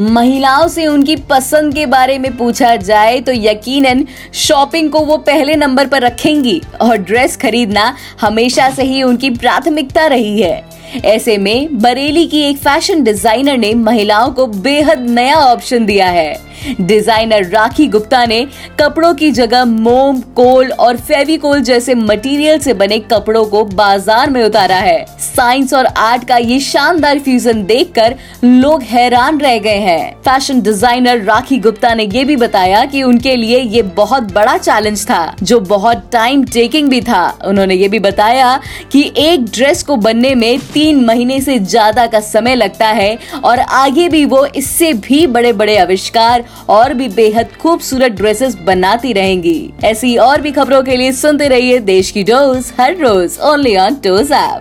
महिलाओं से उनकी पसंद के बारे में पूछा जाए तो यकीनन शॉपिंग को वो पहले नंबर पर रखेंगी और ड्रेस खरीदना हमेशा से ही उनकी प्राथमिकता रही है। ऐसे में बरेली की एक फ़ैशन डिज़ाइनर ने महिलाओं को बेहद नया ऑप्शन दिया है। डिज़ाइनर राखी गुप्ता ने कपड़ों की जगह मोम, कोल और फेविकोल जैसे मटेरियल से बने कपड़ों को बाज़ार में उतारा है। साइंस और आर्ट का ये शानदार फ्यूजन देखकर लोग हैरान रह गए हैं। फ़ैशन डिज़ाइनर राखी गुप्ता ने ये भी बताया कि उनके लिए ये बहुत बड़ा चैलेंज था, जो बहुत टाइम टेकिंग भी था। उन्होंने ये भी बताया कि एक ड्रेस को बनने में तीन महीने से ज़्यादा का समय लगता है और आगे भी वो इससे भी बड़े बड़े आविष्कार और भी बेहद खूबसूरत ड्रेसेस बनाती रहेंगी। ऐसी और भी खबरों के लिए सुनते रहिए देश की डोज, हर रोज ओनली ऑन टोज ऐप।